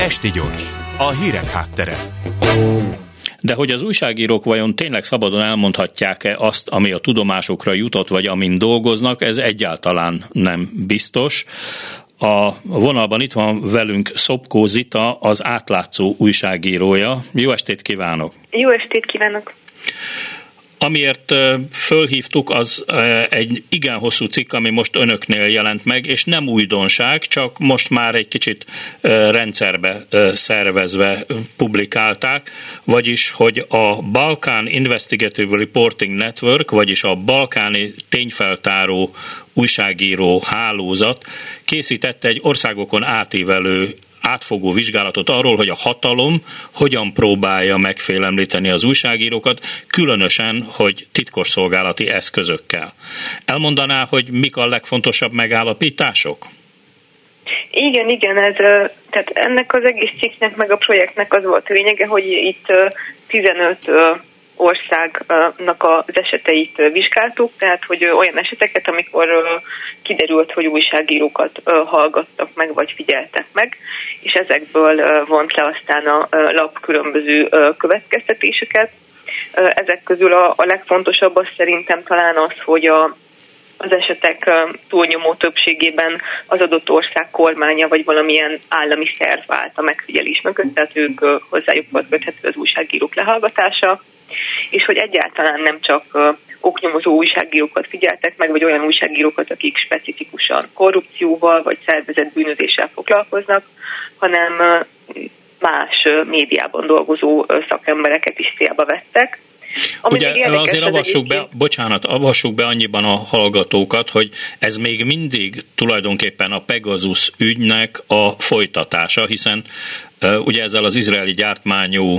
Esti gyors, a hírek háttere. De hogy az újságírók vajon tényleg szabadon elmondhatják-e azt, ami a tudomásokra jutott, vagy amin dolgoznak, ez egyáltalán nem biztos. A vonalban itt van velünk Szopkó Zita, az átlátszó újságírója. Jó estét kívánok! Jó estét kívánok! Amiért fölhívtuk, az egy igen hosszú cikk, ami most önöknél jelent meg, és nem újdonság, csak most már egy kicsit rendszerbe szervezve publikálták, vagyis, hogy a Balkán Investigative Reporting Network, vagyis a balkáni tényfeltáró újságíró hálózat készítette egy országokon átívelő átfogó vizsgálatot arról, hogy a hatalom hogyan próbálja megfélemlíteni az újságírókat, különösen, hogy titkosszolgálati eszközökkel. Elmondaná, hogy mik a legfontosabb megállapítások? Igen, igen, ez, tehát ennek az egész cikknek, meg a projektnek az volt a lényege, hogy itt 15 országnak az eseteit vizsgáltuk, tehát hogy olyan eseteket, amikor kiderült, hogy újságírókat hallgattak meg, vagy figyeltek meg, és ezekből vont le aztán a lap különböző következtetéseket. Ezek közül a, a legfontosabb az szerintem talán az, hogy a, az esetek túlnyomó többségében az adott ország kormánya vagy valamilyen állami szerv állt a megfigyelés mögött, tehát ők hozzájuk volt köthető az újságírók lehallgatása, és hogy egyáltalán nem csak oknyomozó újságírókat figyeltek meg, vagy olyan újságírókat, akik specifikusan korrupcióval vagy szervezett bűnözéssel foglalkoznak, hanem más médiában dolgozó szakembereket is célba vettek. Ami Ugye azért avassuk be, bocsánat, avassuk be annyiban a hallgatókat, hogy ez még mindig tulajdonképpen a Pegasus ügynek a folytatása, hiszen Ugye ezzel az izraeli gyártmányú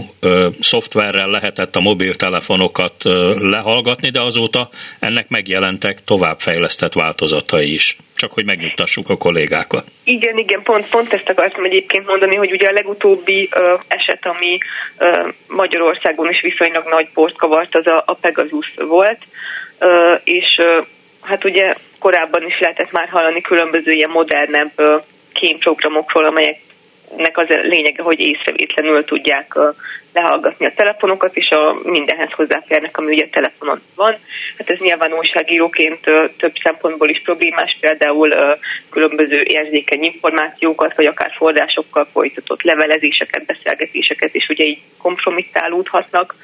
szoftverrel lehetett a mobiltelefonokat lehallgatni, de azóta ennek megjelentek továbbfejlesztett változatai is. Csak hogy megnyugtassuk a kollégákat. Igen, igen, pont, pont ezt akartam egyébként mondani, hogy ugye a legutóbbi uh, eset, ami uh, Magyarországon is viszonylag nagy port kavart, az a, a Pegasus volt, uh, és uh, hát ugye korábban is lehetett már hallani különböző ilyen modernebb uh, kémprogramokról, amelyek nek az a lényege, hogy észrevétlenül tudják lehallgatni a telefonokat, és a mindenhez hozzáférnek, ami ugye a telefonon van. Hát ez nyilván újságíróként több szempontból is problémás, például különböző érzékeny információkat, vagy akár forrásokkal folytatott levelezéseket, beszélgetéseket, és ugye így kompromittálódhatnak.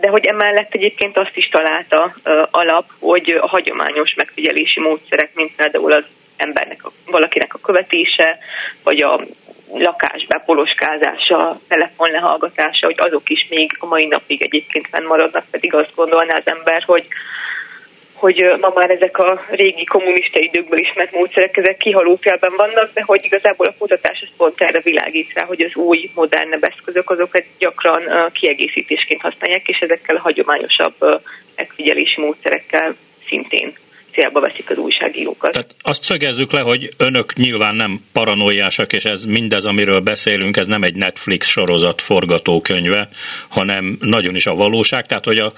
De hogy emellett egyébként azt is találta alap, hogy a hagyományos megfigyelési módszerek, mint például az embernek, a, valakinek a követése, vagy a lakás bepoloskázása, telefon lehallgatása, hogy azok is még a mai napig egyébként fennmaradnak, pedig azt gondolná az ember, hogy hogy ma már ezek a régi kommunista időkből ismert módszerek, ezek kihalófélben vannak, de hogy igazából a kutatás az pont erre világít rá, hogy az új, modernebb eszközök azokat gyakran kiegészítésként használják, és ezekkel a hagyományosabb megfigyelési módszerekkel szintén célba veszik az újságírókat. Tehát azt szögezzük le, hogy önök nyilván nem paranoiásak, és ez mindez, amiről beszélünk, ez nem egy Netflix sorozat forgatókönyve, hanem nagyon is a valóság, tehát hogy a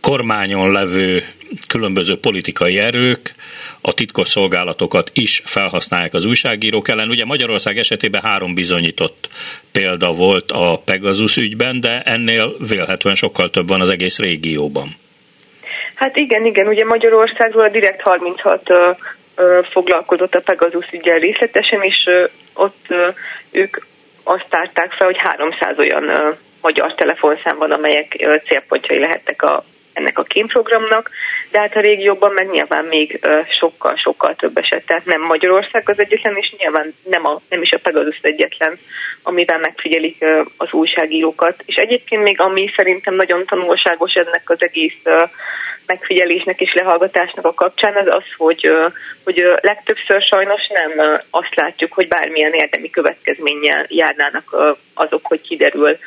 kormányon levő különböző politikai erők, a titkos szolgálatokat is felhasználják az újságírók ellen. Ugye Magyarország esetében három bizonyított példa volt a Pegasus ügyben, de ennél vélhetően sokkal több van az egész régióban. Hát igen, igen, ugye Magyarországról a Direkt 36 ö, ö, foglalkozott a Pegasus ügyel részletesen, és ö, ott ők azt tárták fel, hogy 300 olyan magyar telefonszám van, amelyek célpontjai lehettek a, ennek a kémprogramnak, de hát a régióban meg nyilván még sokkal-sokkal több eset, tehát nem Magyarország az egyetlen, és nyilván nem, a, nem is a Pegasus egyetlen, amivel megfigyelik az újságírókat. És egyébként még ami szerintem nagyon tanulságos ennek az egész megfigyelésnek és lehallgatásnak a kapcsán az az, hogy, hogy legtöbbször sajnos nem azt látjuk, hogy bármilyen érdemi következménnyel járnának azok, hogy kiderül,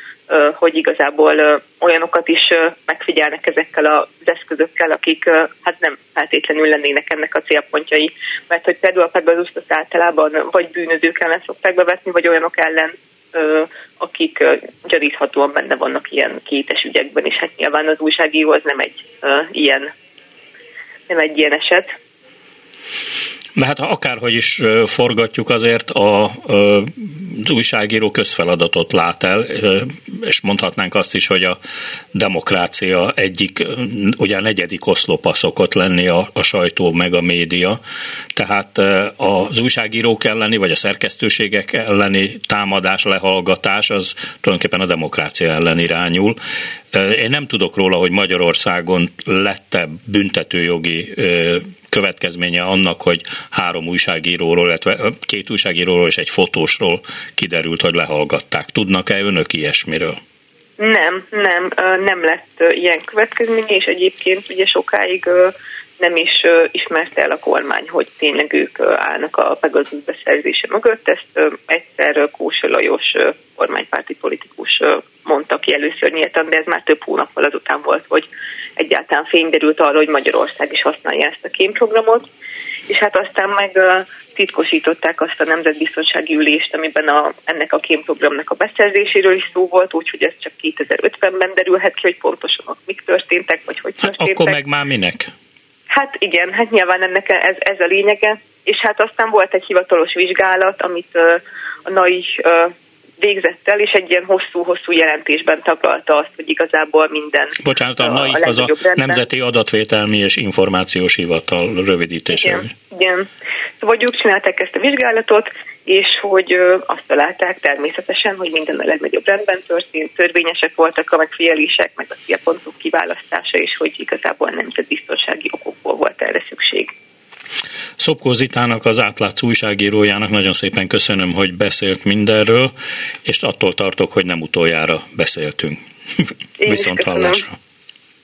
hogy igazából olyanokat is megfigyelnek ezekkel az eszközökkel, akik hát nem feltétlenül lennének ennek a célpontjai. Mert hogy például a Pegasus általában vagy bűnözők ellen szokták bevetni, vagy olyanok ellen, akik gyaníthatóan benne vannak ilyen kétes ügyekben, és hát nyilván az újságíró az nem egy ilyen, nem egy ilyen eset. De hát ha akárhogy is forgatjuk azért a az újságíró közfeladatot lát el, és mondhatnánk azt is, hogy a demokrácia egyik, ugye a negyedik oszlopa szokott lenni a, a sajtó meg a média, tehát az újságírók elleni, vagy a szerkesztőségek elleni támadás, lehallgatás, az tulajdonképpen a demokrácia ellen irányul. Én nem tudok róla, hogy Magyarországon lette büntetőjogi következménye annak, hogy három újságíróról, illetve két újságíróról és egy fotósról kiderült, hogy lehallgatták. Tudnak-e önök ilyesmiről? Nem, nem, nem lett ilyen következménye, és egyébként ugye sokáig nem is ismerte el a kormány, hogy tényleg ők állnak a Pegasus beszerzése mögött. Ezt egyszer Kósa Lajos kormánypárti politikus mondta ki először nyíltan, de ez már több hónappal azután volt, hogy egyáltalán fény derült arra, hogy Magyarország is használja ezt a kémprogramot, és hát aztán meg titkosították azt a nemzetbiztonsági ülést, amiben a, ennek a kémprogramnak a beszerzéséről is szó volt, úgyhogy ez csak 2050-ben derülhet ki, hogy pontosan ott mik történtek, vagy hogy történtek. Hát akkor meg már minek? Hát igen, hát nyilván ennek ez, ez a lényege, és hát aztán volt egy hivatalos vizsgálat, amit uh, a NAI uh, végzett el, és egy ilyen hosszú-hosszú jelentésben taglalta azt, hogy igazából minden... Bocsánat, a, a NAIF az a rendben. Nemzeti Adatvételmi és Információs Hivatal rövidítése. Igen, igen. Szóval ők csinálták ezt a vizsgálatot, és hogy azt találták természetesen, hogy minden a legnagyobb rendben történt, törvényesek voltak a megfigyelések, meg a célpontok kiválasztása, és hogy igazából nemzetbiztonsági okokból volt erre. Szopkó Zitának, az átlátszó újságírójának nagyon szépen köszönöm, hogy beszélt mindenről, és attól tartok, hogy nem utoljára beszéltünk. Viszont hallásra.